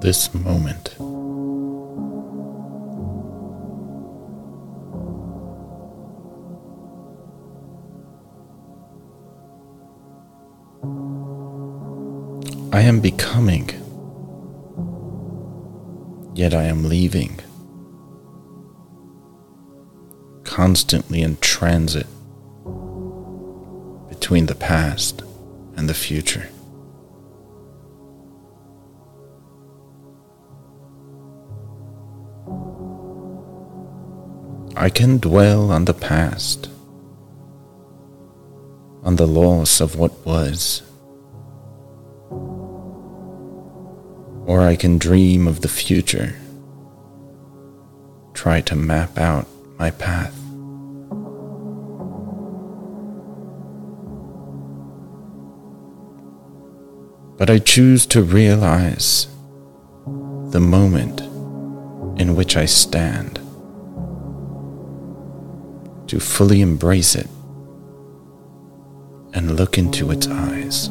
This moment. I am becoming, yet I am leaving, constantly in transit between the past and the future. I can dwell on the past, on the loss of what was. Or I can dream of the future, try to map out my path. But I choose to realize the moment in which I stand, to fully embrace it and look into its eyes.